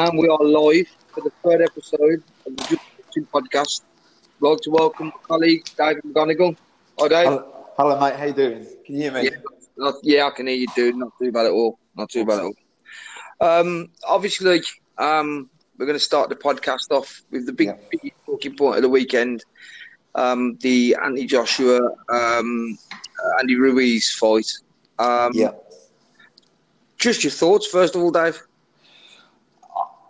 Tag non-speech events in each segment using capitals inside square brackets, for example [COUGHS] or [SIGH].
And we are live for the third episode of the Just podcast. I'd like to welcome my colleague David McGonigal. Hi, Dave. Hello, hello, mate. How you doing? Can you hear me? Yeah, not, yeah, I can hear you, dude. Not too bad at all. Not too bad at all. Um, obviously, um, we're going to start the podcast off with the big, Yeah. big talking point of the weekend. Um, the Anthony Joshua, um, uh, Andy Ruiz fight. Um, Yeah. Just your thoughts, first of all, Dave.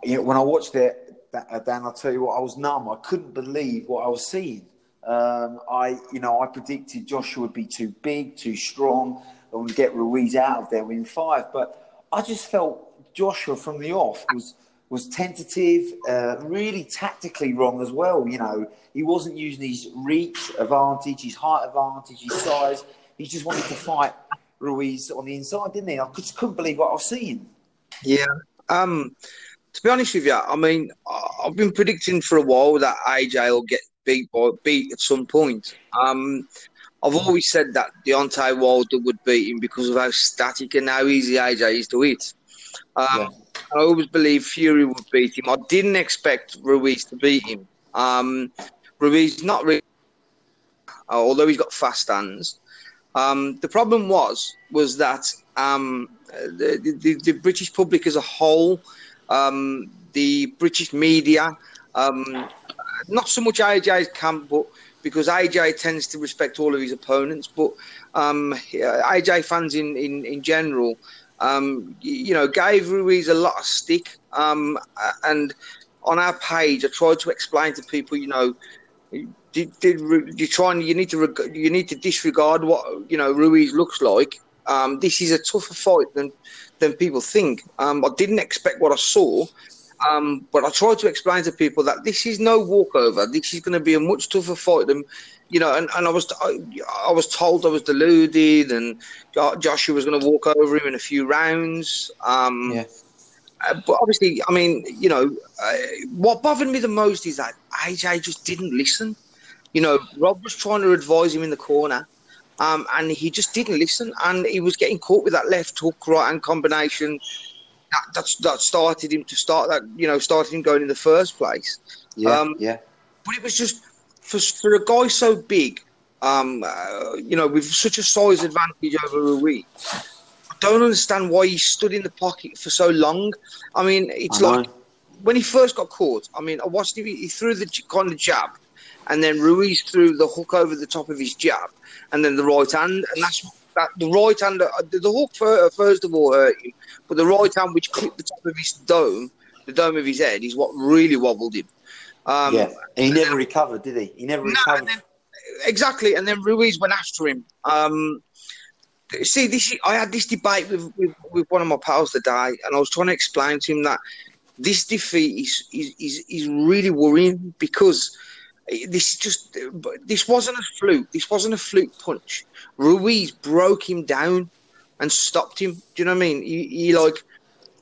You know, when I watched it, uh, Dan, I'll tell you what, I was numb. I couldn't believe what I was seeing. Um, I, you know, I predicted Joshua would be too big, too strong, and would get Ruiz out of there within five. But I just felt Joshua from the off was was tentative, uh, really tactically wrong as well. You know, he wasn't using his reach advantage, his height advantage, his size. He just wanted to fight Ruiz on the inside, didn't he? I just couldn't believe what I was seeing. Yeah. Um, to be honest with you, I mean, I've been predicting for a while that AJ will get beat by beat at some point. Um, I've always said that Deontay Wilder would beat him because of how static and how easy AJ is to hit. Um, Yeah. I always believed Fury would beat him. I didn't expect Ruiz to beat him. Um, Ruiz not really, although he's got fast hands. Um, the problem was was that um, the, the, the British public as a whole, um, the British media, um, not so much AJ's camp, but because AJ tends to respect all of his opponents, but um, AJ fans in, in, in general, um, you know, gave Ruiz a lot of stick. Um, and on our page, I tried to explain to people, you know, did, did you try and you need to reg- you need to disregard what you know Ruiz looks like. Um, this is a tougher fight than than people think. Um, I didn't expect what I saw, um, but I tried to explain to people that this is no walkover. This is going to be a much tougher fight than you know. And, and I was I, I was told I was deluded, and Joshua was going to walk over him in a few rounds. Um, Yeah. uh, but obviously, I mean, you know, uh, what bothered me the most is that AJ just didn't listen. You know, Rob was trying to advise him in the corner, um, and he just didn't listen, and he was getting caught with that left hook, right hand combination. That, that's, that started him to start that, you know, started him going in the first place. Yeah, Um, yeah. But it was just for for a guy so big, um, uh, you know, with such a size advantage over Ruiz. I don't understand why he stood in the pocket for so long. I mean, it's I like when he first got caught. I mean, I watched him. He threw the kind of jab, and then Ruiz threw the hook over the top of his jab, and then the right hand, and that's that. The right hand, uh, the, the hook fir- first of all hurt him, but the right hand, which clipped the top of his dome, the dome of his head, is what really wobbled him. Um, yeah, and he never recovered, did he? He never no, recovered. and then, exactly, and then Ruiz went after him. Um, see, this I had this debate with, with, with one of my pals today, and I was trying to explain to him that this defeat is is, is, is really worrying because this just this wasn't a fluke. This wasn't a fluke punch. Ruiz broke him down and stopped him. Do you know what I mean? He, he like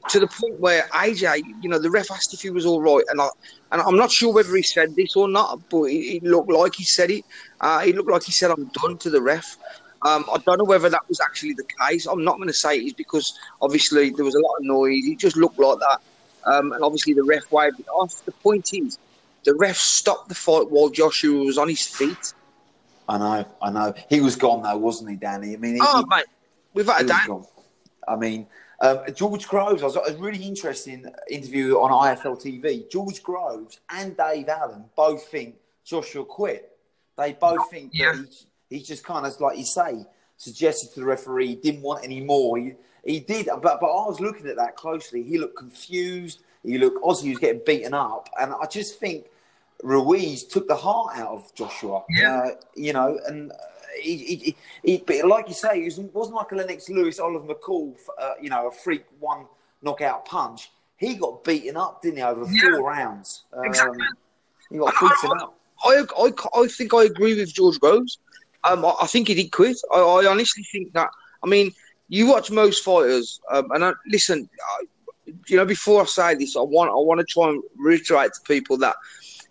to the point where AJ, you know, the ref asked if he was all right, and I and I'm not sure whether he said this or not, but it, it looked like he said it. Uh, it looked like he said, "I'm done" to the ref. Um, I don't know whether that was actually the case. I'm not going to say it is because obviously there was a lot of noise. It just looked like that, um, and obviously the ref waved it off. The point is, the ref stopped the fight while Joshua was on his feet. I know, I know. He was gone though, wasn't he, Danny? I mean, he, Oh, he- mate, a he was doubt. gone. I mean, um, George Groves. I was a really interesting interview on IFL TV. George Groves and Dave Allen both think Joshua quit. They both think Yeah. that he, he just kind of, like you say, suggested to the referee he didn't want any more. He, he did, but but I was looking at that closely. He looked confused. He look, he was getting beaten up, and I just think Ruiz took the heart out of Joshua. Yeah. Uh, you know, and uh, he, he, he, he, but like you say, it was- wasn't like a Lennox Lewis, Oliver McCall, uh, you know, a freak one knockout punch. He got beaten up, didn't he, over Yeah. four rounds? Um, Exactly. He got I- beaten I- up. I, I, I think I agree with George Groves. Um, I, I think he did quit. I, I honestly think that. I mean, you watch most fighters, um, and I, listen, you know, before I say this, I want I want to try and reiterate to people that,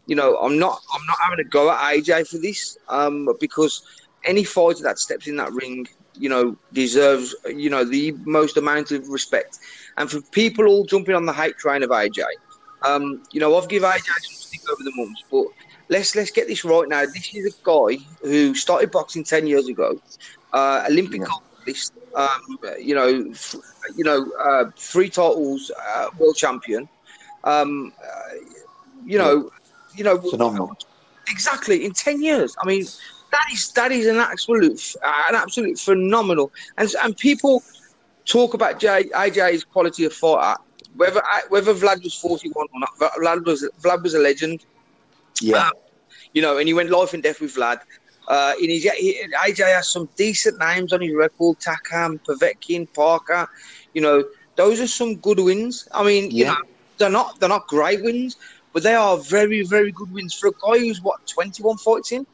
you know, I'm not I'm not having a go at AJ for this, um, because any fighter that steps in that ring, you know, deserves you know the most amount of respect. And for people all jumping on the hate train of AJ, Um, you know, I've given AJ some stick over the months, but let's let's get this right now. This is a guy who started boxing ten years ago, uh, Olympic yeah. list. Um, you know, f- you know, uh, three titles, uh, world champion. Um, uh, you know, you know, phenomenal. Exactly in ten years. I mean, that is that is an absolute an absolute phenomenal. And and people talk about J, AJ's quality of fighter. Whether whether Vlad was forty one or not, Vlad was Vlad was a legend. Yeah. Um, you know, and he went life and death with Vlad. Uh, in his, he, AJ has some decent names on his record: Takam, Povetkin, Parker. You know, those are some good wins. I mean, you know, they're not they're not great wins, but they are very very good wins for a guy who's what twenty one fights in.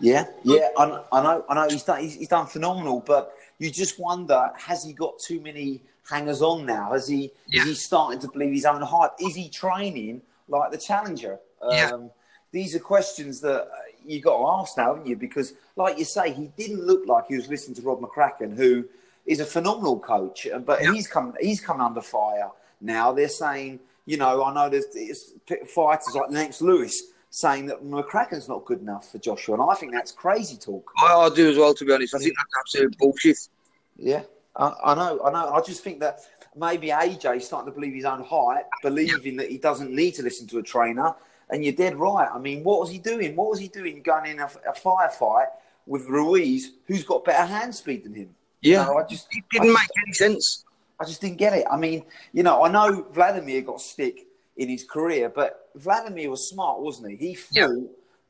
Yeah, yeah, I, I, know, I know. He's done he's, he's done phenomenal, but you just wonder: has he got too many hangers on now? Has he yeah. is he starting to believe his own hype? Is he training like the challenger? Yeah. Um, these are questions that you got to ask now, haven't you? Because, like you say, he didn't look like he was listening to Rob McCracken, who is a phenomenal coach, uh, but yeah. he's come he's come under fire now. They're saying, you know, I know there's fighters like Lennox Lewis saying that McCracken's not good enough for Joshua, and I think that's crazy talk. I, I do as well, to be honest. I think that's absolute bullshit. Yeah, I, I know, I know. I just think that maybe AJ starting to believe his own hype, believing yeah. that he doesn't need to listen to a trainer and you're dead right. I mean, what was he doing? What was he doing going in a, a firefight with Ruiz, who's got better hand speed than him? Yeah, you know, I just it didn't just, make any sense. I just didn't get it. I mean, you know, I know Vladimir got stick in his career, but Vladimir was smart, wasn't he? He fought yeah.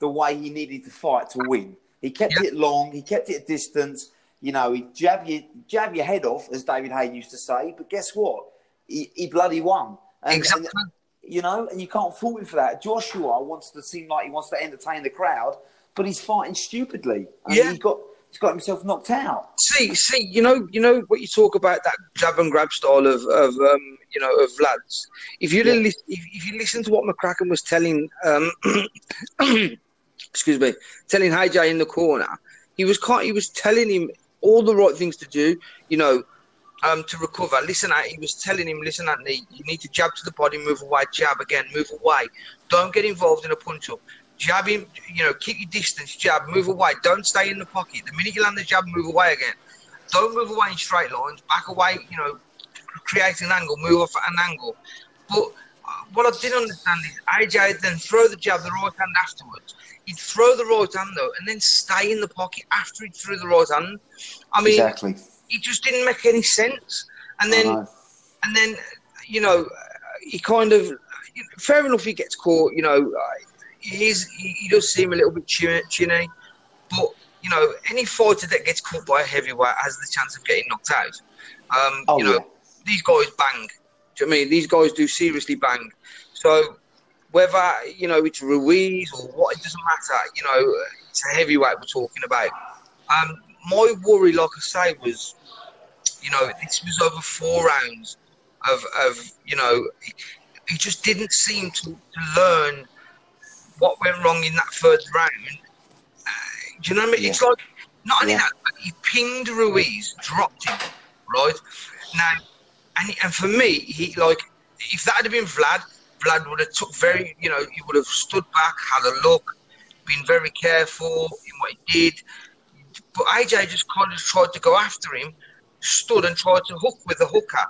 the way he needed to fight to win. He kept yeah. it long. He kept it at distance. You know, he jab you jab your head off, as David Haye used to say. But guess what? He, he bloody won. And, exactly. And, you know, and you can't fault him for that. Joshua wants to seem like he wants to entertain the crowd, but he's fighting stupidly. And yeah. he got he's got himself knocked out. See, see, you know, you know what you talk about that jab and grab style of, of um, you know, of lads. If you yeah. if, if you listen to what McCracken was telling, um, [COUGHS] excuse me, telling AJ in the corner, he was he was telling him all the right things to do. You know, um, to recover. Listen, he was telling him, listen, Anthony, you need to jab to the body, move away, jab again, move away. Don't get involved in a punch up. Jab him, you know, keep your distance, jab, move away. Don't stay in the pocket. The minute you land the jab, move away again. Don't move away in straight lines. Back away, you know, create an angle, move off at an angle. But uh, what I didn't understand is AJ then throw the jab, the right hand afterwards. He'd throw the right hand though, and then stay in the pocket after he threw the right hand. I mean, exactly it just didn't make any sense. And then, and then, you know, he kind of, fair enough, he gets caught. You know, he's he, does seem a little bit chinny, but you know, any fighter that gets caught by a heavyweight has the chance of getting knocked out. Um, oh, you know, yeah. these guys bang. Do you know I mean these guys do seriously bang? So whether you know it's Ruiz or what, it doesn't matter. You know, it's a heavyweight we're talking about. Um, my worry, like I say, was you know, this was over four rounds of, of you know, he just didn't seem to, to learn what went wrong in that third round. Uh, do you know what I mean? Yeah. It's like, not only yeah. that, but he pinged Ruiz, dropped him, right? Now, and, and for me, he like, if that had been Vlad, Vlad would have took very, you know, he would have stood back, had a look, been very careful in what he did. But AJ just kind of tried to go after him stood and tried to hook with the hooker.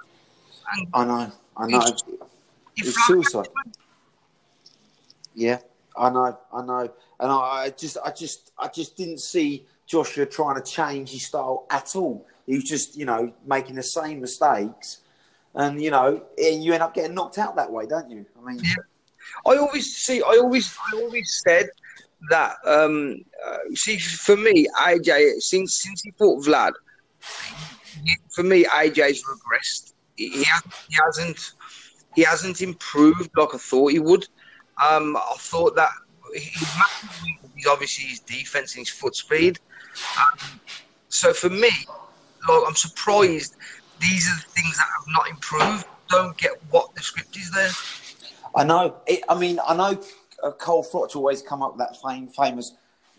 And I know, I know. it's suicide. Yeah, I know, I know, and I, I just, I just, I just didn't see Joshua trying to change his style at all. He was just, you know, making the same mistakes, and you know, and you end up getting knocked out that way, don't you? I mean, yeah. I always see, I always, I always said that. Um, uh, see, for me, AJ, since since he fought Vlad, for me, AJ's regressed. He, he, hasn't he hasn't improved like I thought he would. Um, I thought that his is obviously his defense and his foot speed. Um, so for me, like I'm surprised these are the things that have not improved. Don't get what the script is there. I know. It, I mean, I know uh, Carl Froch always come up with that fame, famous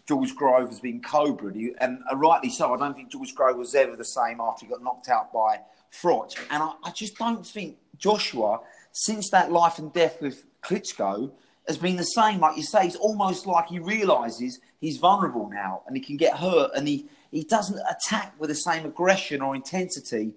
George Grove has been Cobra, and rightly so. I don't think George Grove was ever the same after he got knocked out by Froch. And I, I just don't think Joshua, since that life and death with Klitschko, has been the same. Like you say, it's almost like he realizes he's vulnerable now and he can get hurt and he, he doesn't attack with the same aggression or intensity.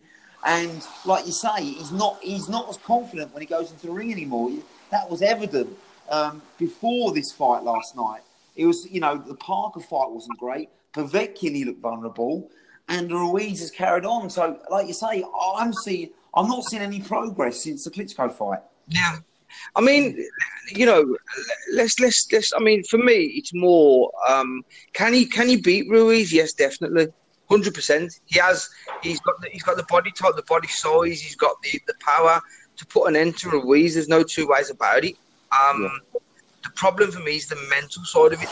And like you say, he's not he's not as confident when he goes into the ring anymore. That was evident um, before this fight last night. It was, you know, the Parker fight wasn't great. Povetkin, he looked vulnerable, and Ruiz has carried on. So, like you say, I'm seeing, I'm not seeing any progress since the Klitschko fight. Yeah, I mean, you know, let's let's let's. I mean, for me, it's more. Um, can he can he beat Ruiz? Yes, definitely, hundred percent. He has. He's got the, he's got the body type, the body size. He's got the, the power to put an end to Ruiz. There's no two ways about it. Um, yeah. The problem for me is the mental side of it.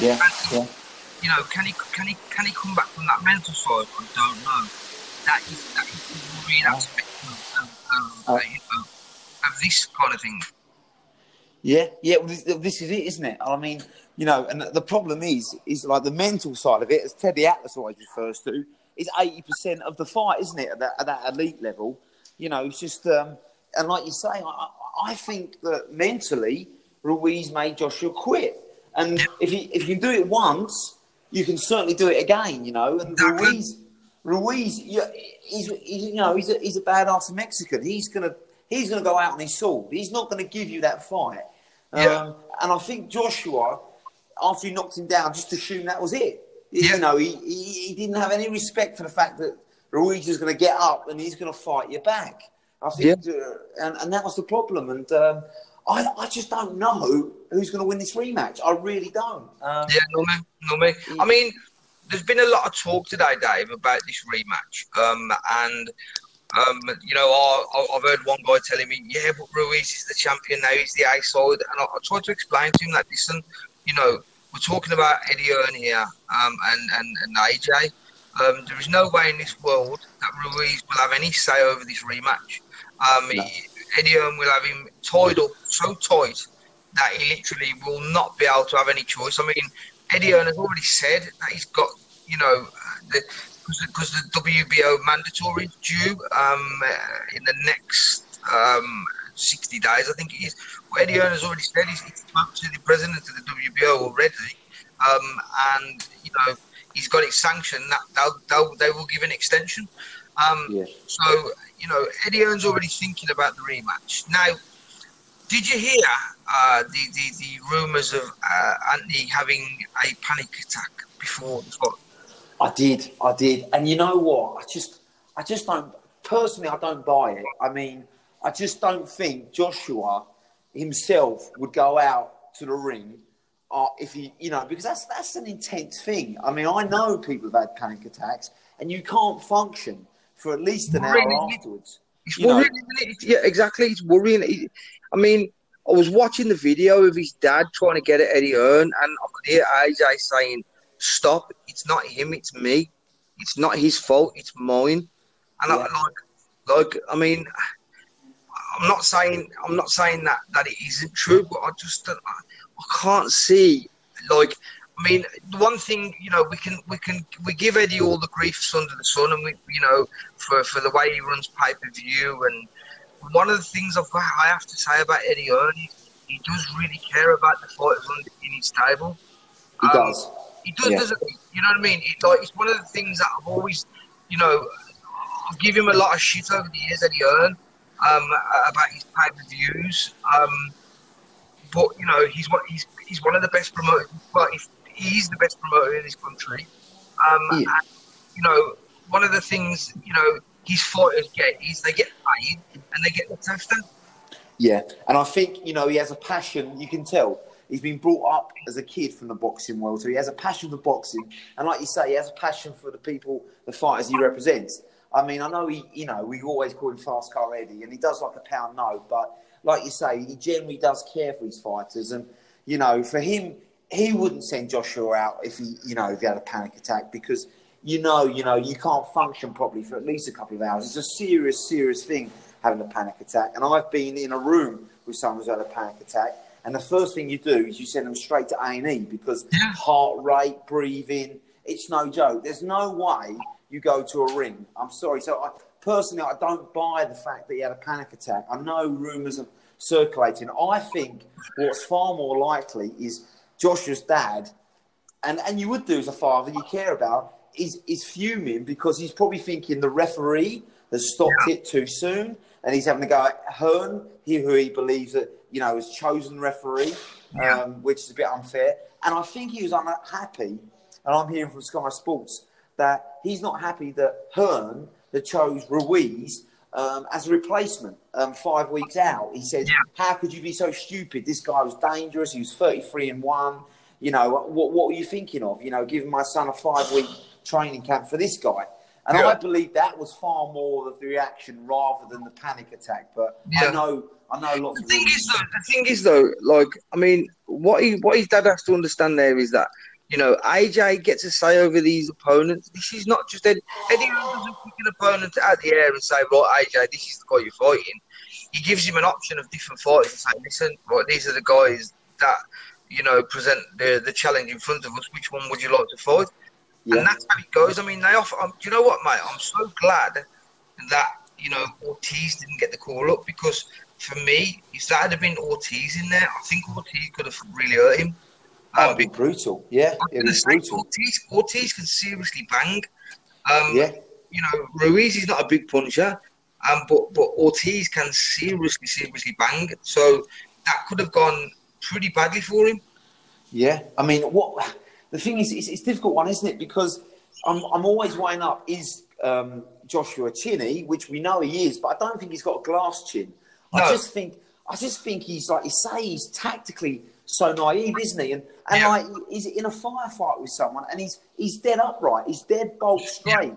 Yeah, yeah. You know, can he can he can he come back from that mental side? I don't know. That is that is the worrying aspect of, of, of, uh, you know, of this kind of thing. Yeah, yeah. Well, this, this, is it, isn't it? I mean, you know, and the problem is, is like the mental side of it, as Teddy Atlas always refers to, is eighty percent of the fight, isn't it? At that, at that elite level, you know, it's just, um, and like you say, I, I think that mentally, Ruiz made Joshua quit. And if you if you do it once, you can certainly do it again, you know. And Ruiz, Ruiz, he's, he's you know he's a, he's a badass Mexican. He's gonna he's gonna go out on his sword. He's not gonna give you that fight. Yeah. Um, and I think Joshua, after he knocked him down, just assumed that was it. Yeah. You know, he, he, he didn't have any respect for the fact that Ruiz is going to get up and he's going to fight you back. I think, yeah. uh, and, and that was the problem. And um, I, I just don't know who's going to win this rematch. I really don't. Um, yeah, no me, no me. I mean, there's been a lot of talk today, Dave, about this rematch. Um, and um, you know, I, have heard one guy telling me, "Yeah, but Ruiz is the champion now; he's the A side." And I, I tried to explain to him that, listen, you know, we're talking about Eddie Hearn here um, and, and and AJ. Um, there is no way in this world that Ruiz will have any say over this rematch. Um, no. Eddie Hearn will have him tied up so tight that he literally will not be able to have any choice. I mean, Eddie Hearn has already said that he's got, you know, because the, the, WBO mandatory is due um, uh, in the next um, 60 days, I think it is. Well, Eddie Hearn has already said he's, he's spoke to the president of the WBO already, um, and you know he's got it sanctioned that they'll, they'll, they will give an extension. Um, yeah. So you know, Eddie Hearn's already thinking about the rematch. Now, did you hear uh, the, the, the rumours of uh, Anthony having a panic attack before the fight? I did, I did, and you know what? I just, I just don't. Personally, I don't buy it. I mean, I just don't think Joshua himself would go out to the ring uh, if he, you know, because that's that's an intense thing. I mean, I know people have had panic attacks, and you can't function for at least an hour afterwards. It's worrying, it? Yeah, exactly. It's worrying. I mean, I was watching the video of his dad trying to get at Eddie Hearn, and I could hear AJ saying, "Stop! It's not him. It's me. It's not his fault. It's mine." And yeah. I, like, like, I mean, I'm not saying I'm not saying that that it isn't true, but I just I, I can't see like I mean, the one thing you know, we can we can we give Eddie all the griefs under the sun, and we you know for for the way he runs pay per view. And one of the things I've got, I have to say about Eddie Hearn, he, he does really care about the fighters in his table. He um, does. He does, yeah. doesn't he? You know what I mean? It, like it's one of the things that I've always, you know, I give him a lot of shit over the years, Eddie Hearn, um, about his pay per views. Um, but you know, he's one he's he's one of the best promoters. But if he's the best promoter in this country. Um, yeah. and, you know, one of the things, you know, his fighters get is they get paid and they get the after. Yeah, and I think, you know, he has a passion, you can tell. He's been brought up as a kid from the boxing world, so he has a passion for boxing. And like you say, he has a passion for the people, the fighters he represents. I mean, I know he, you know, we always call him Fast Car Eddie, and he does like a pound note, but like you say, he generally does care for his fighters. And, you know, for him, he wouldn't send Joshua out if he, you know, if he had a panic attack because you know, you know, you can't function properly for at least a couple of hours. It's a serious, serious thing having a panic attack. And I've been in a room with someone who's had a panic attack, and the first thing you do is you send them straight to A and E because heart rate, breathing, it's no joke. There's no way you go to a ring. I'm sorry. So I, personally, I don't buy the fact that he had a panic attack. I know rumours are circulating. I think what's far more likely is Joshua's dad, and, and you would do as a father, you care about, is, is fuming because he's probably thinking the referee has stopped yeah. it too soon and he's having to go at Hearn, he, who he believes that, you know, has chosen referee, yeah. um, which is a bit unfair. And I think he was unhappy, and I'm hearing from Sky Sports, that he's not happy that Hearn that chose Ruiz um, as a replacement um, five weeks out. He says, yeah. "How could you be so stupid? This guy was dangerous. He was 33 and one. You know what? What were you thinking of? You know, giving my son a five week training camp for this guy." And yeah. I believe that was far more of the reaction rather than the panic attack. But yeah. I know, I know lots. The thing is, though, the thing is, though, like I mean, what he, what his dad has to understand there is that you know, AJ gets a say over these opponents. This is not just Eddie. Eddie doesn't pick an opponent out of the air and say, right, AJ, this is the guy you're fighting. He gives him an option of different fighters and say, listen, right, these are the guys that, you know, present the, the challenge in front of us. Which one would you like to fight? Yeah. And that's how it goes. I mean, they offer, um, do you know what, mate? I'm so glad that, you know, Ortiz didn't get the call up because for me, if that had been Ortiz in there, I think Ortiz could have really hurt him. That would be brutal. Yeah, it was brutal. Ortiz, Ortiz can seriously bang. Um, yeah. You know, Ruiz is not a big puncher, um, but but Ortiz can seriously, seriously bang. So that could have gone pretty badly for him. Yeah, I mean, what the thing is, it's, it's a difficult one, isn't it? Because I'm I'm always weighing up is um, Joshua chinny, which we know he is, but I don't think he's got a glass chin. No. I just think I just think he's like you say, he's tactically so naive, isn't he? And and yeah. like he's in a firefight with someone, and he's he's dead upright, he's dead bolt straight. Yeah.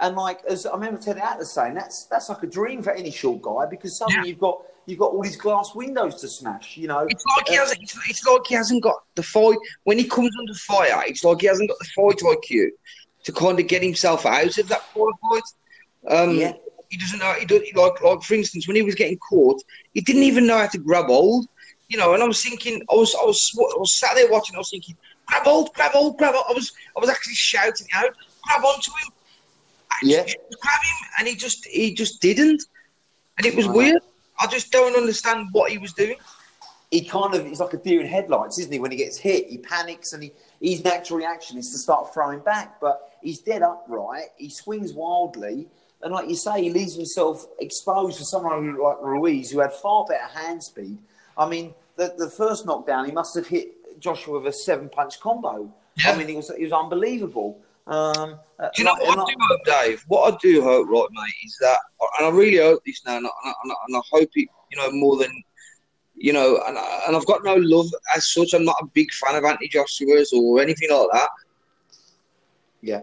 And like as I remember Ted Atlas saying, that's that's like a dream for any short guy because suddenly yeah. you've got you've got all these glass windows to smash. You know, it's like uh, he hasn't. It's, it's, like he hasn't got the fight when he comes under fire. It's like he hasn't got the fight IQ to kind of get himself out of that fight. Um, yeah. He doesn't know. He does, like, like for instance, when he was getting caught, he didn't even know how to grab hold. You know, and I was thinking, I was, I was, I was sat there watching. I was thinking, grab hold, grab hold, grab hold. I was, I was actually shouting out, grab onto him. yeah. grab him, and he just, he just didn't, and it was weird. I just don't understand what he was doing. He kind of, he's like a deer in headlights, isn't he? When he gets hit, he panics, and he, his natural reaction is to start throwing back. But he's dead upright. He swings wildly. And like you say, he leaves himself exposed to someone like Ruiz, who had far better hand speed I mean, the, the first knockdown, he must have hit Joshua with a seven punch combo. Yeah. I mean, it was, it was unbelievable. Um, do you know what I do hope, Dave? What I do hope, right, mate, is that, and I really hope this now, and I, and I, and I hope it, you know, more than, you know, and, I, and I've got no love as such. I'm not a big fan of anti Joshua's or anything like that. Yeah.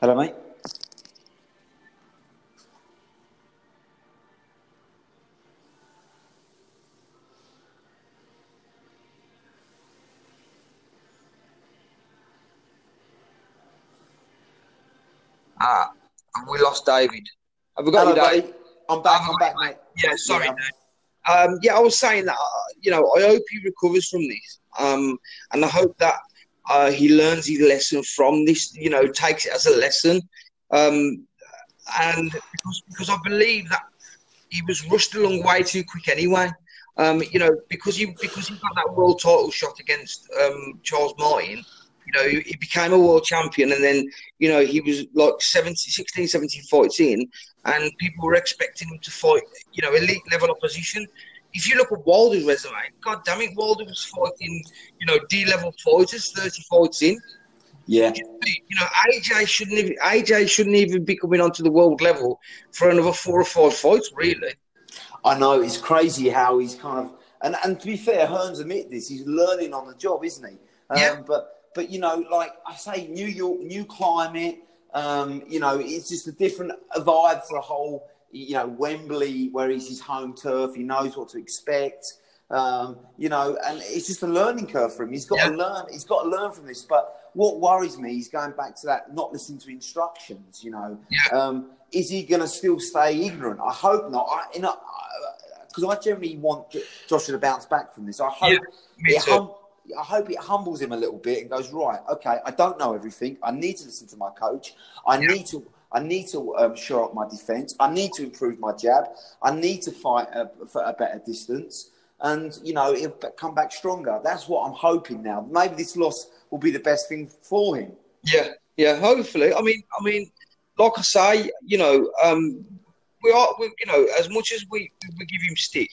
Hello, mate. Ah, we lost David. Have we got Hello, you, Dave? I'm back. I'm back, mate. Yeah, sorry, yeah. Um, yeah, I was saying that. Uh, you know, I hope he recovers from this, um, and I hope that uh, he learns his lesson from this, you know, takes it as a lesson. Um, and because, because I believe that he was rushed along way too quick anyway. Um, you know, because he because he got that world title shot against um, Charles Martin, You know, he, he, became a world champion, and then you know he was like 70, 16, 17 fights in, and people were expecting him to fight, you know, elite level opposition. If you look at Wilder's resume, God damn it, Wilder was fighting, you know, D level fighters, thirty fights in. Yeah. You know, AJ shouldn't even AJ shouldn't even be coming onto the world level for another four or five fights, really. I know it's crazy how he's kind of and and to be fair, Hearns admit this. He's learning on the job, isn't he? Um, yeah. But but you know, like I say, New York, new climate. Um, you know, it's just a different vibe for a whole. You know, Wembley, where he's his home turf. He knows what to expect. Um, you know, and it's just a learning curve for him. He's got yeah. to learn. He's got to learn from this. But what worries me is going back to that not listening to instructions. You know, yeah. um, is he going to still stay ignorant? I hope not. I, you know, because I generally want Joshua to bounce back from this. I hope yeah, it hum- I hope it humbles him a little bit and goes right. Okay, I don't know everything. I need to listen to my coach. I yeah. need to. I need to um, shore up my defence. I need to improve my jab. I need to fight a, for a better distance, and you know he'll come back stronger. That's what I'm hoping now. Maybe this loss will be the best thing for him. Yeah, yeah. Hopefully, I mean, I mean, like I say, you know, um, we are, we, you know, as much as we, we give him stick,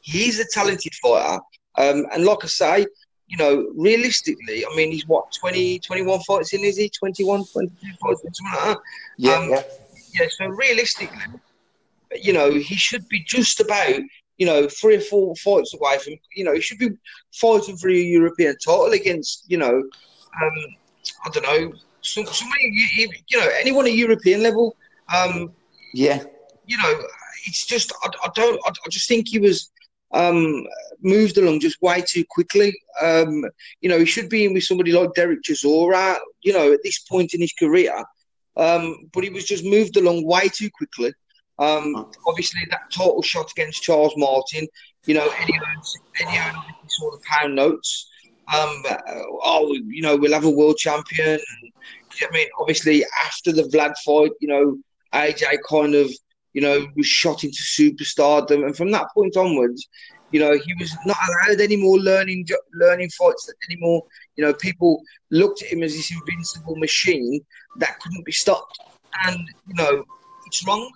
he's a talented fighter. Um, and like I say, you know, realistically, I mean, he's what, 20, 21 fights in, is he? 21, 22 fights, something like that. Yeah, um, yeah. Yeah, so realistically, you know, he should be just about, you know, three or four fights away from, you know, he should be fighting for a European title against, you know, um, I don't know, some, somebody, you, you know, anyone at European level. Um, yeah you know, it's just I, I don't. I, I, just think he was um, moved along just way too quickly. Um, you know, he should be in with somebody like Derek Chisora. You know, at this point in his career, um, but he was just moved along way too quickly. Um, obviously, that total shot against Charles Martin. You know, Eddie Eddie Hearn saw the pound notes. Um, oh, you know, we'll have a world champion. I mean, obviously, after the Vlad fight, you know, AJ kind of you know, was shot into superstardom, and from that point onwards, you know, he was not allowed any more learning learning fights anymore. You know, people looked at him as this invincible machine that couldn't be stopped, and you know, it's wrong.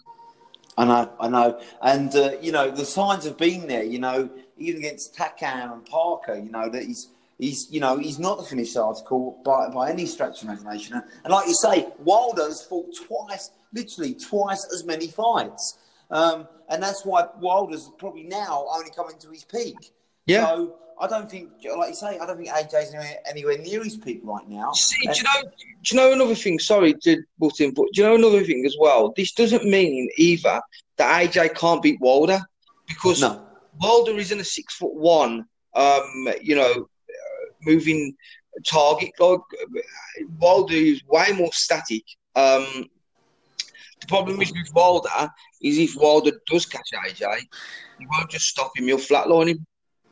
I know, I know, and uh, you know, the signs have been there. You know, even against Takam and Parker, you know that he's he's you know he's not the finished article by by any stretch of imagination. And like you say, Wilder's fought twice literally twice as many fights. Um, and that's why Wilder's probably now only coming to his peak. Yeah. So I don't think, like you say, I don't think AJ's anywhere, anywhere near his peak right now. See, do you know? Do you know another thing? Sorry to butt in, but do you know another thing as well? This doesn't mean either that AJ can't beat Wilder because no. Wilder is in a six foot one, um, you know, uh, moving target. Like Wilder is way more static. Um, the problem is with Wilder is if Wilder does catch AJ, he won't just stop him; he'll flatline him.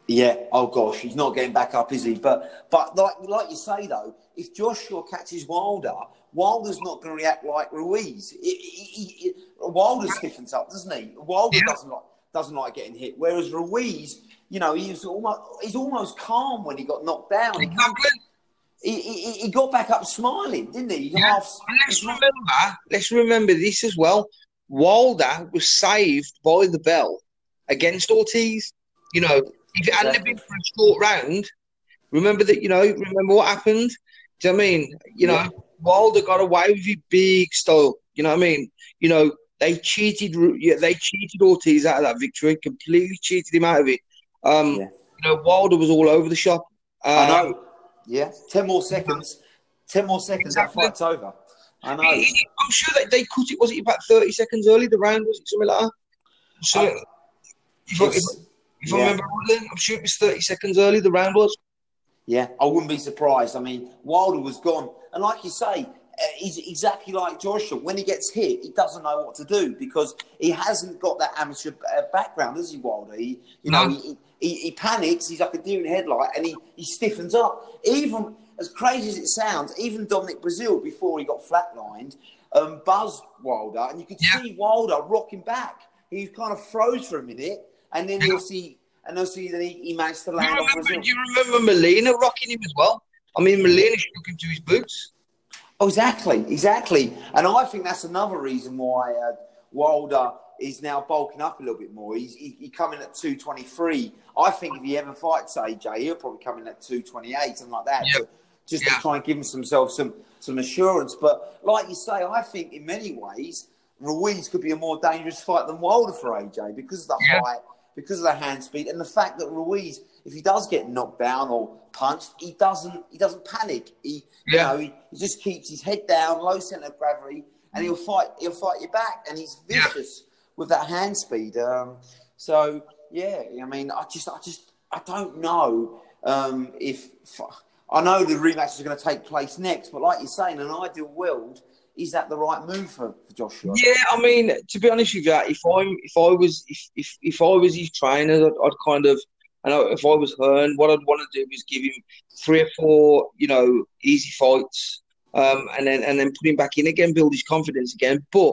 Yeah. Oh gosh, he's not getting back up, is he? But but like like you say though, if Joshua catches Wilder, Wilder's not going to react like Ruiz. Wilder stiffens up, doesn't he? Wilder yeah. doesn't like doesn't like getting hit, whereas Ruiz, you know, he's almost he's almost calm when he got knocked down. Exactly he, he, he, got back up smiling, didn't he? yeah. Half, let's remember, let's remember this as well. Wilder was saved by the bell against Ortiz. You know, if it hadn't been for a short round, remember that. You know, remember what happened. Do you know I mean? You know, yeah. Wilder got away with it big style. You know what I mean? You know, they cheated. Yeah, they cheated Ortiz out of that victory. Completely cheated him out of it. Um, yeah. You know, Wilder was all over the shop. Um, I know. Yeah, ten more seconds. Ten more seconds. Exactly. That fight's over. I know. I'm sure that they cut it. Was it about thirty seconds early? The round was it something like that? So, uh, if, if, if yeah. I remember rightly, I'm sure it was thirty seconds early. The round was. Yeah, I wouldn't be surprised. I mean, Wilder was gone, and like you say, uh, he's exactly like Joshua. When he gets hit, he doesn't know what to do because he hasn't got that amateur uh, background, does he, Wilder? He, you know, he, he, he, panics. He's like a deer in headlight, and he, he stiffens up. Even as crazy as it sounds, even Dominic Breazeale before he got flatlined, um, buzzed Wilder, and you could yeah. see Wilder rocking back. He kind of froze for a minute, and then you'll see, and you'll see that he, he managed to land you remember, Do you remember Molina rocking him as well? I mean, Molina shook him to his boots. Oh, exactly, exactly. And I think that's another reason why uh, Wilder is now bulking up a little bit more. He's he, he coming at 223. I think if he ever fights AJ, he'll probably come in at 228, something like that. Just Yeah. to try and give himself some, some assurance. But like you say, I think in many ways, Ruiz could be a more dangerous fight than Wilder for AJ because of the Yeah. height, because of the hand speed, and the fact that Ruiz, if he does get knocked down or punched, he doesn't he doesn't panic. He Yeah. you know he, he just keeps his head down, low center of gravity, and he'll fight he'll fight you back, and he's vicious with that hand speed. Um, so yeah, I mean, I just I just I don't know um, if I know the rematch is going to take place next, but like you're saying, in an ideal world, is that the right move for, for Joshua? Yeah, I mean, to be honest with you, if I if I was if if, if I was his trainer, I'd, I'd kind of, know if I was Hearn, what I'd want to do is give him three or four, you know, easy fights, um, and then and then put him back in again, build his confidence again. But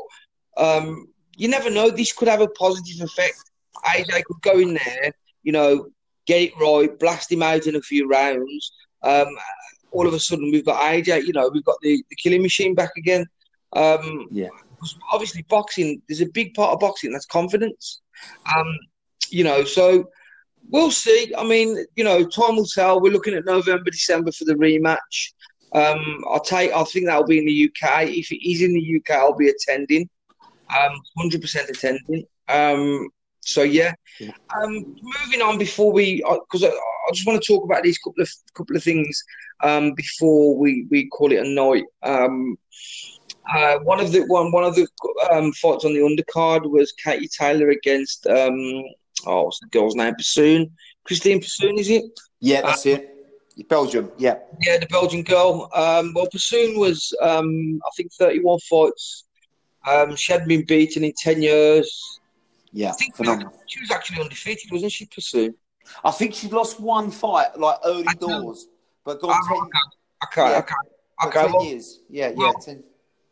um, you never know; this could have a positive effect. AJ could go in there, you know, get it right, blast him out in a few rounds. Um, all of a sudden, we've got AJ. You know, we've got the, the killing machine back again. Um, Yeah. obviously boxing there's a big part of boxing that's confidence um you know so we'll see i mean you know time will tell we're looking at november december for the rematch um i'll take i think that'll be in the uk if it is in the uk i'll be attending um 100% attending um so yeah um moving on before we because I, I just want to talk about these couple of couple of things um before we we call it a night um uh, one of the one one of the um, fights on the undercard was Katie Taylor against um, oh what's the girl's name? Persoon, Christine Persoon, is it? Yeah, that's it. Belgium, yeah. Yeah, the Belgian girl. Um, well, Persoon was um, I think thirty one fights. Um, she hadn't been beaten in ten years. Yeah, I think phenomenal. she was actually undefeated, wasn't she, Persoon? I think she'd lost one fight, like early I know. doors, but gone Oh, 10, okay, Yeah. okay, okay. 10 well, years. Yeah, yeah. well, 10.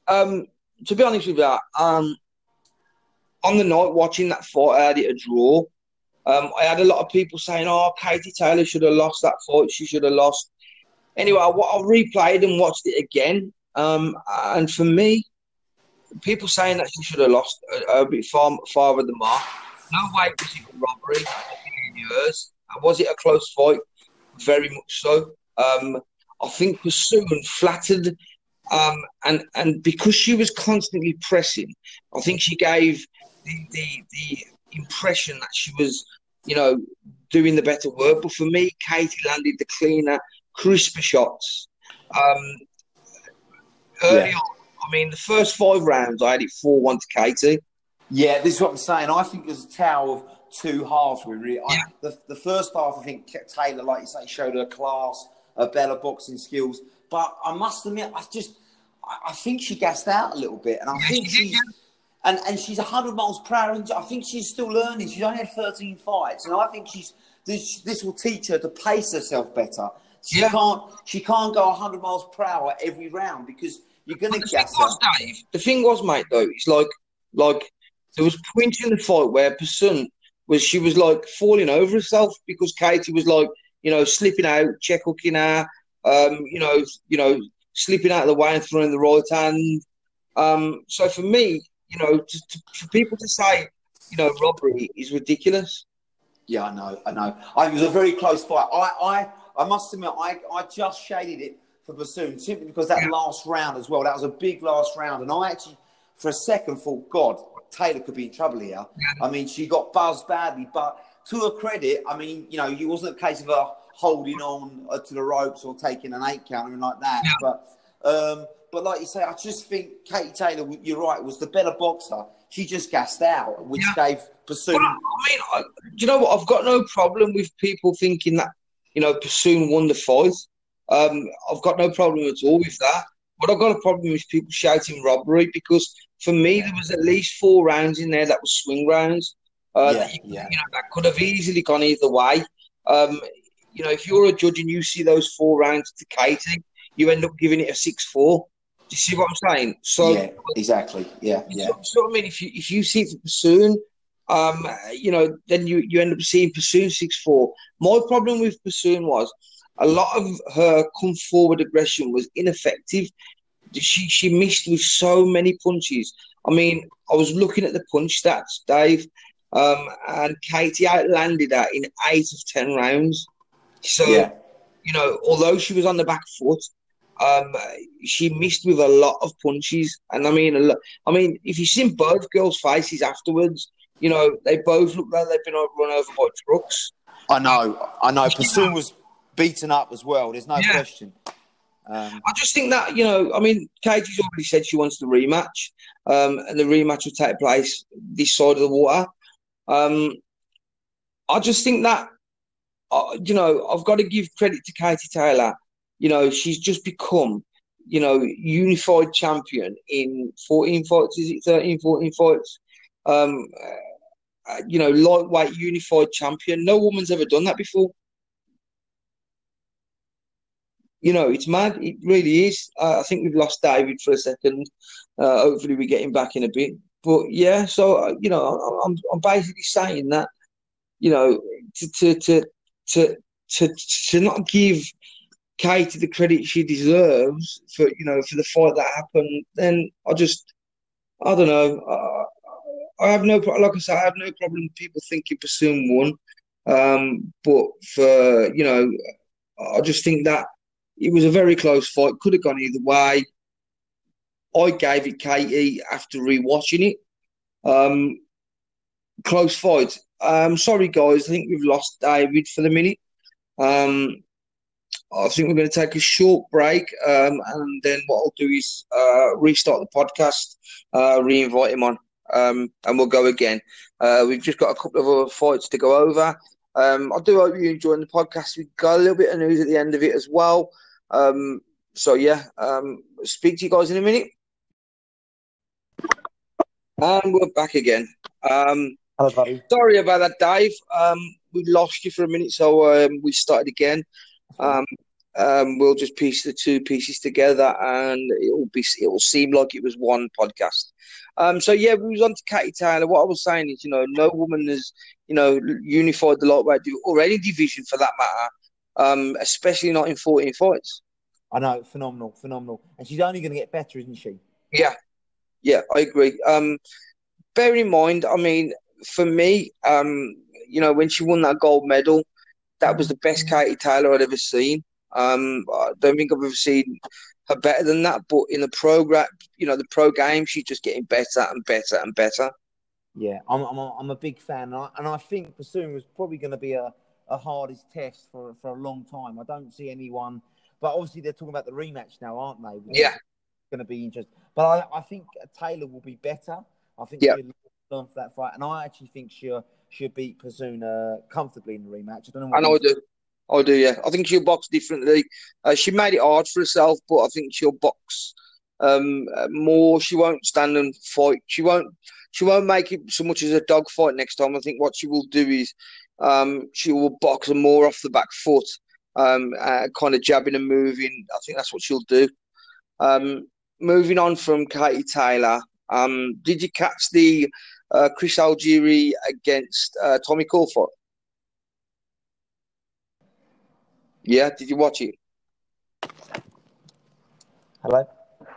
um, to be honest with you, um, on the night watching that fight, I had it a draw. Um, I had a lot of people saying, "Oh, Katie Taylor should have lost that fight. She should have lost." Anyway, I, I replayed and watched it again, um, and for me, people saying that she should have lost a, a bit far farther the mark. No way was it a robbery years. Was it a close fight? Very much so. Um, I think Persoon flattered um, and and because she was constantly pressing, I think she gave the, the the impression that she was, you know, doing the better work. But for me, Katie landed the cleaner, crisper shots. Um, early Yeah. on, I mean, the first five rounds, I had it four one to Katie. Yeah, this is what I'm saying. I think there's a tale of two halves, really. I, the, the first half, I think Taylor, like you say, showed her class, her better boxing skills. But I must admit, I just, I, I think she gassed out a little bit. And I Yeah, think she's, and, and she's 100 miles per hour. And I think she's still learning. She's only had 13 fights. And I think she's, this, this will teach her to pace herself better. She Yeah. can't, she can't go 100 miles per hour every round because you're gonna the thing gas out. was, Dave, the thing was, mate, though, it's like, like there was points in the fight where Persoon was she was like falling over herself because Katie was like, you know, slipping out, check hooking her, um, you know, you know, slipping out of the way and throwing the right hand. Um, so for me, you know, to, to, for people to say, you know, robbery is ridiculous. Yeah, I know, I know. I, it was a very close fight. I, I, I must admit, I, I just shaded it for Persoon simply because that Yeah. last round as well. That was a big last round, and I actually, for a second, thought, God, Taylor could be in trouble here. I mean, she got buzzed badly, but to her credit, I mean, you know, it wasn't a case of her holding on uh, to the ropes or taking an eight count or anything like that. Yeah. But, um, but like you say, I just think Katie Taylor, you're right, was the better boxer. She just gassed out, which Yeah. gave Persoon. Well, I mean, I, do you know what? I've got no problem with people thinking that, you know, Persoon won the fight. Um, I've got no problem at all with that. But I've got a problem with people shouting robbery because for me, there was at least four rounds in there that were swing rounds. Uh, Yeah, that, you, yeah. you know, that could have easily gone either way. Um, you know, if you're a judge and you see those four rounds to Katie, you end up giving it a 6 4. Do you see what I'm saying? So, yeah, exactly. Yeah, yeah. so, so I mean, if you if you see it for Persoon, um, you know, then you, you end up seeing Persoon six four. My problem with Persoon was a lot of her come forward aggression was ineffective. She she missed with so many punches. I mean, I was looking at the punch stats, Dave, um, and Katie outlanded her in eight of ten rounds. So, yeah. you know, although she was on the back foot, um, she missed with a lot of punches. And I mean, lot, I mean, if you've seen both girls' faces afterwards, you know, they both look like they've been run over by trucks. I know, I know. Persoon was beaten up as well. There's no yeah. question. Um, I just think that you know, I mean, Katie's already said she wants the rematch, um, and the rematch will take place this side of the water. Um, I just think that uh, you know, I've got to give credit to Katie Taylor. You know, she's just become, you know, unified champion in 14 fights. Is it 13, 14 fights? Um, uh, you know, lightweight unified champion. No woman's ever done that before. You know, it's mad. It really is. Uh, I think we've lost David for a second. Uh, hopefully, we get him back in a bit. But yeah, so uh, you know, I'm I'm basically saying that, you know, to to to to to, to not give Katie the credit she deserves for you know for the fight that happened, then I just I don't know. I, I have no like I said, I have no problem people thinking Persoon won, um, but for you know, I just think that it was a very close fight. Could have gone either way. I gave it Katie after rewatching it. Um, close fight. Um, sorry, guys. I think we've lost David for the minute. Um, I think we're going to take a short break, um, and then what I'll do is uh, restart the podcast, uh, re-invite him on, um, and we'll go again. Uh, we've just got a couple of other fights to go over. Um, I do hope you're enjoying the podcast. We've got a little bit of news at the end of it as well. Um, so yeah, um, speak to you guys in a minute. And we're back again. Um, Hello, buddy. Sorry about that, Dave. Um, we lost you for a minute, so um, we started again. Um, um, we'll just piece the two pieces together, and it will be it will seem like it was one podcast. Um, so yeah, we was on to Katie Taylor. What I was saying is, you know, no woman has, you know, unified the lightweight or any division for that matter, um, especially not in fourteen fights. I know, phenomenal, phenomenal, and she's only going to get better, isn't she? Yeah, yeah, I agree. Um, bear in mind, I mean, for me, um, you know, when she won that gold medal, that was the best Katie Taylor I'd ever seen. Um, I don't think I've ever seen her better than that. But in the program, you know, the pro game, she's just getting better and better and better. Yeah, I'm I'm a, I'm a big fan, and I, and I think Persoon was probably going to be a, a hardest test for for a long time. I don't see anyone, but obviously they're talking about the rematch now, aren't they? yeah, going to be interesting. But I, I think Taylor will be better. I think yeah. she'll learn for that fight, and I actually think she'll she'll beat Persoon comfortably in the rematch. I don't know. I know I do. I do, yeah. I think she'll box differently. Uh, she made it hard for herself, but I think she'll box um, more. She won't stand and fight. She won't. She won't make it so much as a dog fight next time. I think what she will do is um, she will box more off the back foot, um, uh, kind of jabbing and moving. I think that's what she'll do. Um, moving on from Katie Taylor, um, did you catch the uh, Chris Algieri against uh, Tommy Crawford? Yeah, did you watch it? Hello.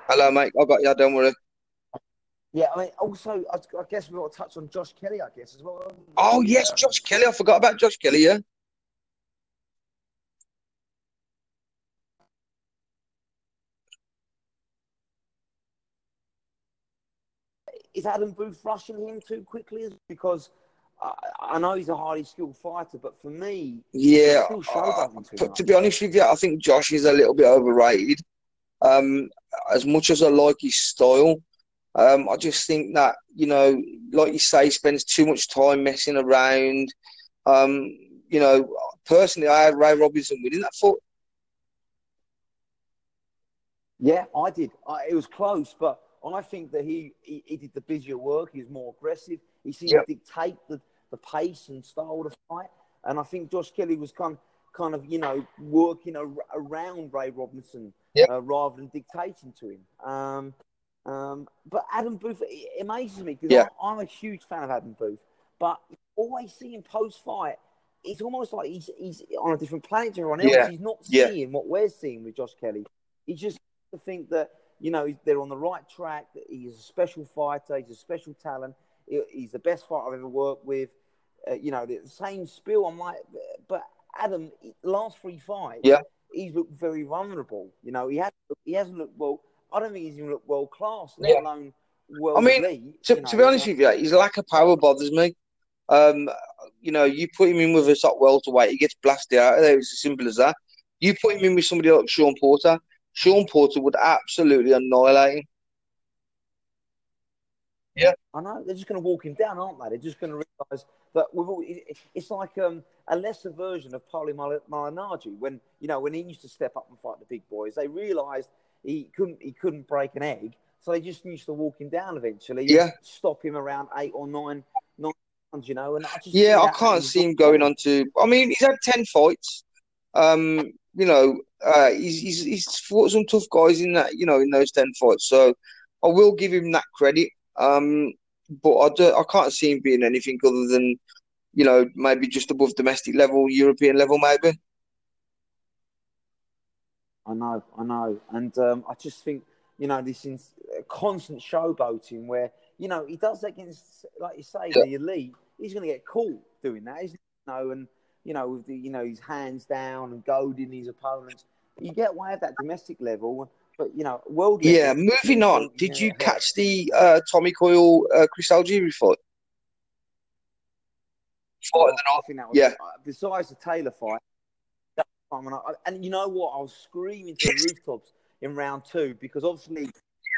Hello, mate. I got you. Don't worry. Yeah, I mean, also, I, I guess we've got to touch on Josh Kelly, I guess, as well. Oh, yes, Josh Kelly. I forgot about Josh Kelly, yeah. Is Adam Booth rushing him too quickly? Because I, I know he's a highly skilled fighter, but for me, yeah, uh, to be honest with you, I think Josh is a little bit overrated. Um, as much as I like his style, um, I just think that you know, like you say, he spends too much time messing around. Um, you know, personally, I had Ray Robinson winning that fight. Yeah, I did. I, it was close, but I think that he, he, he did the busier work. He was more aggressive. He seemed yep. to dictate the, the pace and style of the fight. And I think Josh Kelly was kind of, kind of you know, working ar- around Ray Robinson yep. uh, rather than dictating to him. Um, um, but Adam Booth it amazes me because yeah. I'm a huge fan of Adam Booth. But always seeing post fight it's almost like he's he's on a different planet to everyone else. Yeah. He's not Yeah. seeing what we're seeing with Josh Kelly. He just to think that you know they're on the right track. He's a special fighter. He's a special talent. He's the best fighter I've ever worked with. Uh, you know the same spill. I'm like, but Adam, last three fights, Yeah. he's looked very vulnerable. You know, he has he hasn't looked well. I don't think he's even looked world class, let Yeah. alone world I mean, elite. To, you to be honest with you, his lack of power bothers me. Um, you know, you put him in with a top welterweight, he gets blasted out of there. It's as simple as that. You put him in with somebody like Sean Porter, Sean Porter would absolutely annihilate him. Yeah. I know they're just going to walk him down, aren't they? They're just going to realise that we've all. It's like um, a lesser version of Paulie Mal- Malignaggi when you know when he used to step up and fight the big boys. They realised he couldn't he couldn't break an egg, so they just used to walk him down eventually. Yeah. stop him around eight or nine nine rounds, you know. And I just Yeah, I can't see him going on to. I mean, he's had ten fights. Um, you know, uh, he's, he's he's fought some tough guys in that. You know, in those ten fights. So I will give him that credit. Um, but I do, I can't see him being anything other than, you know, maybe just above domestic level, European level, maybe. I know, I know, and um, I just think you know this is constant showboating where you know he does that against, like you say, Yeah. the elite. He's going to get caught doing that, isn't he? You know, and you know with the you know his hands down and goading his opponents. You get away at that domestic level, but you know, world. Yeah. level, Moving on. Did you catch the uh, Tommy Coyle uh, Chris Algieri fight? Fight of the I night. think that was, Yeah. besides the Taylor fight, that time when I, and you know what, I was screaming to the rooftops in round two because obviously,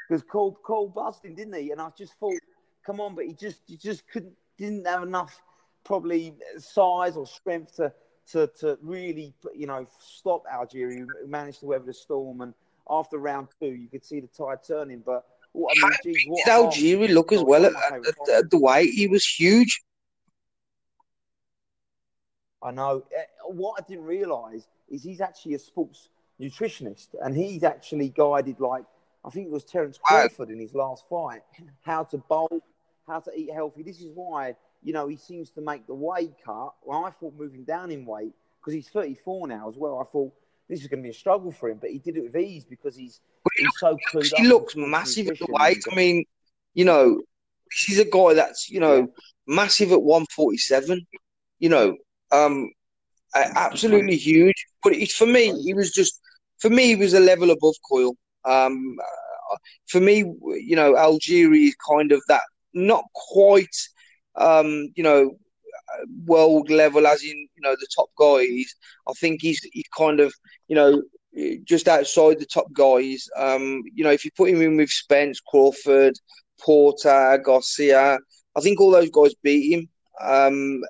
because Coyle Coyle busted, didn't he? And I just thought, come on, but he just he just couldn't didn't have enough probably size or strength to to to really you know stop Algieri. Who managed to weather the storm, and after round two, you could see the tide turning. But what I mean, geez, what Did a Algieri look as well at, at, at, the weight? He was huge. I know. Eh, What I didn't realise is he's actually a sports nutritionist, and he's actually guided like I think it was Terence Crawford in his last fight how to bowl, how to eat healthy. This is why you know he seems to make the weight cut. Well, I thought moving down in weight because he's 34 now as well. I thought this is going to be a struggle for him, but he did it with ease because he's he he's so clued he looks massive at the weight. I mean, you know, he's a guy that's you know Yeah. massive at one forty seven. You know, um, absolutely huge. But it's for me, he was just for me, he was a level above Coyle. Um, uh, for me, you know, Algieri is kind of that not quite, um, you know, world level as in you know the top guys. I think he's he's kind of you know just outside the top guys. Um, you know, if you put him in with Spence, Crawford, Porter, Garcia, I think all those guys beat him. Um,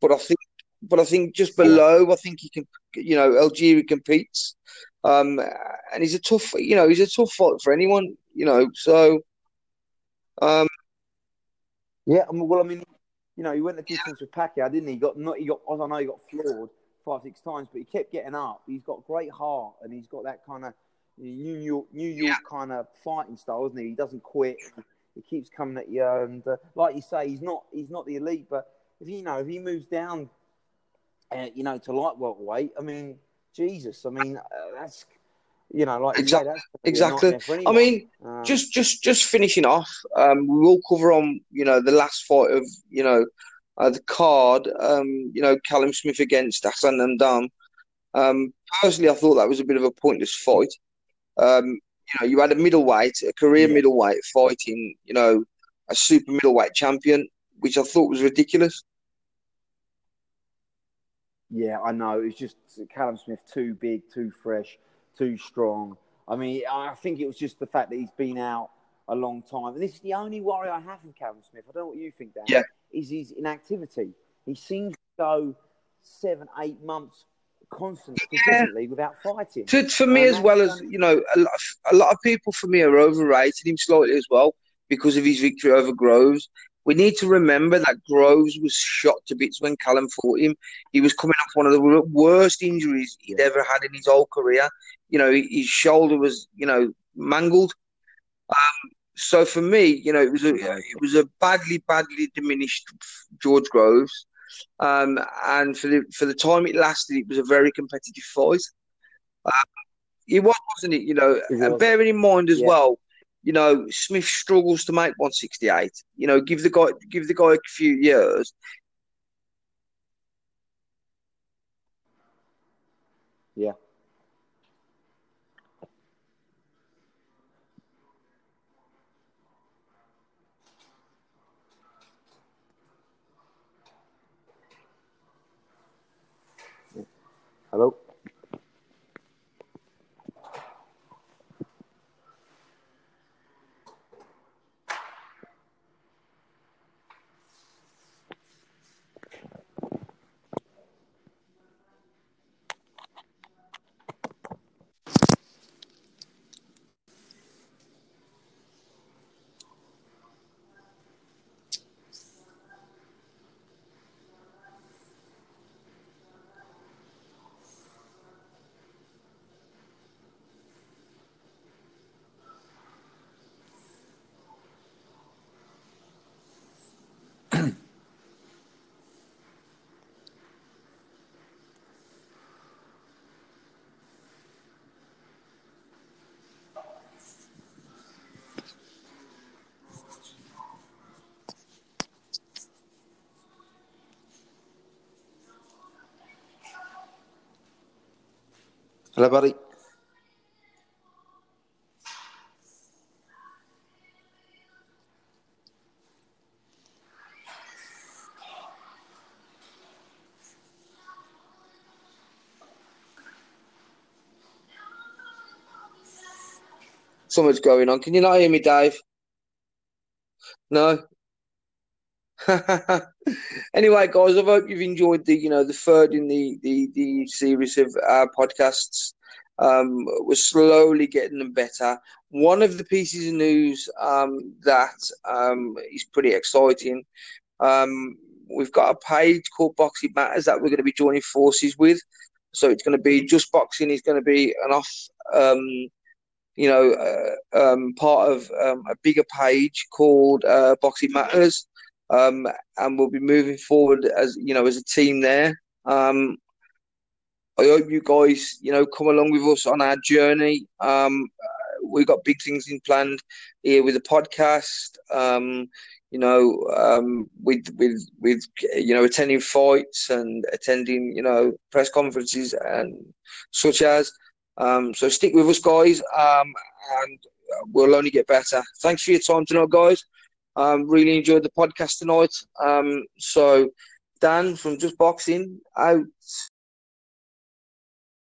but I think, but I think just below, I think he can. You know, Algieri competes, um, and he's a tough. You know, he's a tough fight for anyone. You know, so um, Yeah, well, I mean, you know, he went the distance with Pacquiao, didn't he? He got not, he got. I know he got floored five, six times, but he kept getting up. He's got great heart, and he's got that kind of New York, New York kind of fighting style, isn't he? He doesn't quit. He keeps coming at you, and uh, like you say, he's not, he's not the elite, but if you know, if he moves down, uh, you know, to light welterweight, I mean, Jesus, I mean, uh, that's, you know, like say, Exactly. that's gonna be a Exactly. I mean, Um, just just just finishing off, um, we will cover on you know the last fight of you know uh, the card. Um, you know Callum Smith against Hassan Ndam. Um, personally, I thought that was a bit of a pointless fight. Um, you know, you had a middleweight, a career Yeah. middleweight fighting, you know, a super middleweight champion, which I thought was ridiculous. Yeah, I know. It's just Callum Smith too big, too fresh, too strong. I mean, I think it was just the fact that he's been out a long time. And this is the only worry I have with Callum Smith. I don't know what you think, Dan. Yeah. Is his inactivity. He seems to go seven, eight months constant, consistently without fighting. To, for me, And as well as you know, a lot, of, a lot of people for me are overrated him slightly as well because of his victory over Groves. We need to remember that Groves was shot to bits when Callum fought him. He was coming off one of the worst injuries he'd ever had in his whole career. You know, his shoulder was, you know, mangled. Um, so for me, you know, it was a it was a badly, badly diminished George Groves. Um, and for the for the time it lasted, it was a very competitive fight. Uh, it was, wasn't it? You know, and bearing in mind as yeah. well, you know, Smith struggles to make 168. You know, give the guy give the guy a few years. Yeah. Hello. Hello, buddy. So much going on. Can you not hear me, Dave? No. [LAUGHS] anyway, guys, I hope you've enjoyed the you know the third in the the, the series of podcasts. Um, we're slowly getting them better. One of the pieces of news um, that um, is pretty exciting. Um, we've got a page called Boxing Matters that we're going to be joining forces with. So it's going to be just boxing is going to be an off, um, you know, uh, um, part of um, a bigger page called uh, Boxing Matters um, and we'll be moving forward as you know as a team there. Um, I hope you guys, you know, come along with us on our journey. Um, we've got big things in planned here with the podcast. Um, you know, um, with with with you know attending fights and attending you know press conferences and such as. Um, so stick with us, guys, um, and we'll only get better. Thanks for your time tonight, guys. Um, really enjoyed the podcast tonight. Um, so, Dan from Just Boxing out.